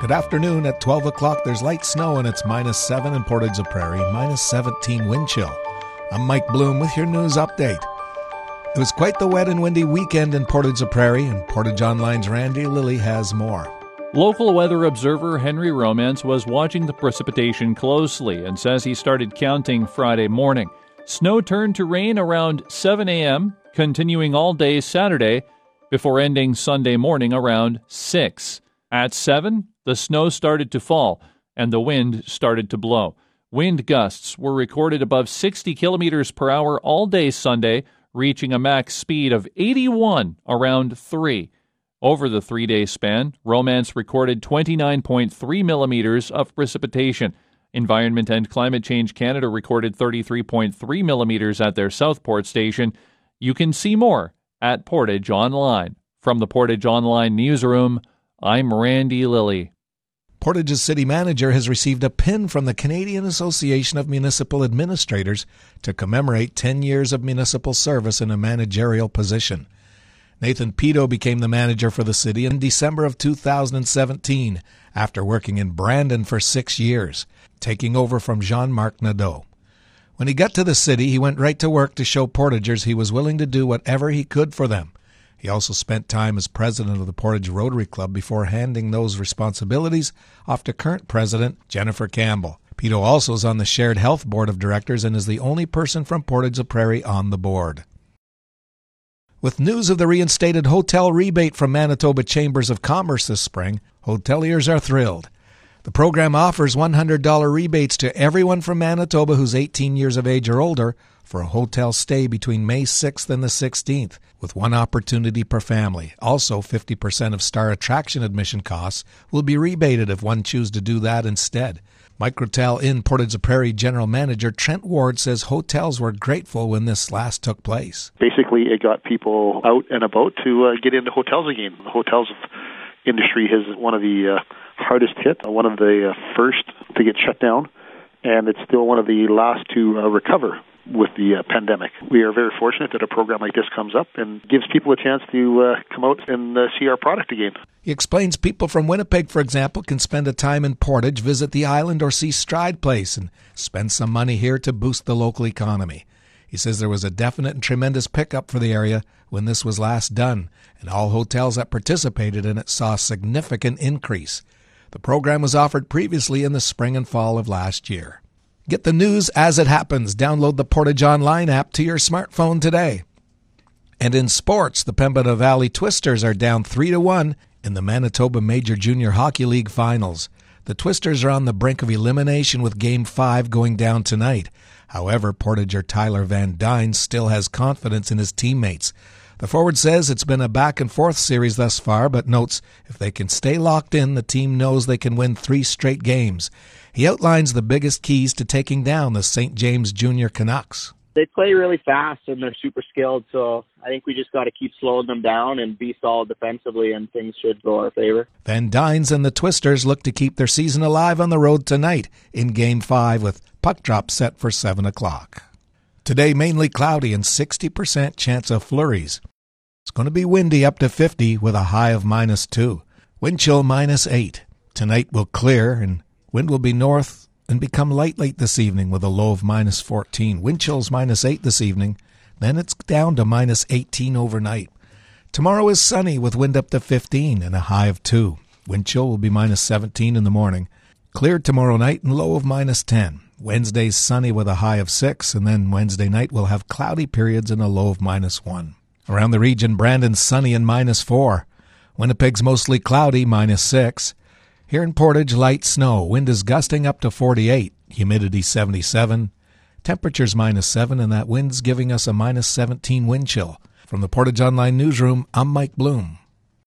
Good afternoon. At 12 o'clock, there's light snow and it's minus 7 in Portage la Prairie, minus 17 wind chill. I'm Mike Bloom with your news update. It was quite the wet and windy weekend in Portage la Prairie, and Portage Online's Randy Lilly has more. Local weather observer Henry Romance was watching the precipitation closely and says he started counting Friday morning. Snow turned to rain around 7 a.m., continuing all day Saturday before ending Sunday morning around 6. At 7, the snow started to fall and the wind started to blow. Wind gusts were recorded above 60 kilometers per hour all day Sunday, reaching a max speed of 81 around 3. Over the three day span, Romance recorded 29.3 millimeters of precipitation. Environment and Climate Change Canada recorded 33.3 millimeters at their Southport station. You can see more at Portage Online. From the Portage Online newsroom, I'm Randy Lilly. Portage's city manager has received a pin from the Canadian Association of Municipal Administrators to commemorate 10 years of municipal service in a managerial position. Nathan Peto became the manager for the city in December of 2017 after working in Brandon for six years, taking over from Jean Marc Nadeau. When he got to the city, he went right to work to show Portagers he was willing to do whatever he could for them. He also spent time as president of the Portage Rotary Club before handing those responsibilities off to current president Jennifer Campbell. Peto also is on the Shared Health Board of Directors and is the only person from Portage la Prairie on the board. With news of the reinstated hotel rebate from Manitoba Chambers of Commerce this spring, hoteliers are thrilled. The program offers $100 rebates to everyone from Manitoba who's 18 years of age or older for a hotel stay between May 6th and the 16th, with one opportunity per family. Also, 50% of star attraction admission costs will be rebated if one chooses to do that instead. Microtel Inn Portage Prairie General Manager Trent Ward says hotels were grateful when this last took place. Basically, it got people out and about to uh, get into hotels again. The hotels industry is one of the uh, hardest hit, one of the uh, first to get shut down, and it's still one of the last to uh, recover with the uh, pandemic. We are very fortunate that a program like this comes up and gives people a chance to uh, come out and uh, see our product again. He explains people from Winnipeg, for example, can spend a time in Portage, visit the island, or see Stride Place and spend some money here to boost the local economy. He says there was a definite and tremendous pickup for the area when this was last done, and all hotels that participated in it saw a significant increase. The program was offered previously in the spring and fall of last year. Get the news as it happens. Download the Portage Online app to your smartphone today. And in sports, the Pembina Valley Twisters are down 3 to 1 in the Manitoba Major Junior Hockey League Finals. The Twisters are on the brink of elimination with Game 5 going down tonight. However, Portager Tyler Van Dyne still has confidence in his teammates. The forward says it's been a back and forth series thus far, but notes if they can stay locked in, the team knows they can win three straight games. He outlines the biggest keys to taking down the St. James Junior Canucks. They play really fast and they're super skilled, so I think we just got to keep slowing them down and be solid defensively, and things should go our favor. Van Dynes and the Twisters look to keep their season alive on the road tonight in Game 5 with puck drop set for 7 o'clock. Today, mainly cloudy and 60% chance of flurries. It's going to be windy up to 50 with a high of minus 2. Wind chill minus 8. Tonight will clear and Wind will be north and become light late this evening with a low of minus 14. Wind chills minus 8 this evening. Then it's down to minus 18 overnight. Tomorrow is sunny with wind up to 15 and a high of 2. Wind chill will be minus 17 in the morning. Cleared tomorrow night and low of minus 10. Wednesday's sunny with a high of 6, and then Wednesday night we'll have cloudy periods and a low of minus 1. Around the region, Brandon's sunny and minus 4. Winnipeg's mostly cloudy, minus 6. Here in Portage, light snow. Wind is gusting up to 48. Humidity 77. Temperatures minus 7, and that wind's giving us a minus 17 wind chill. From the Portage Online Newsroom, I'm Mike Bloom.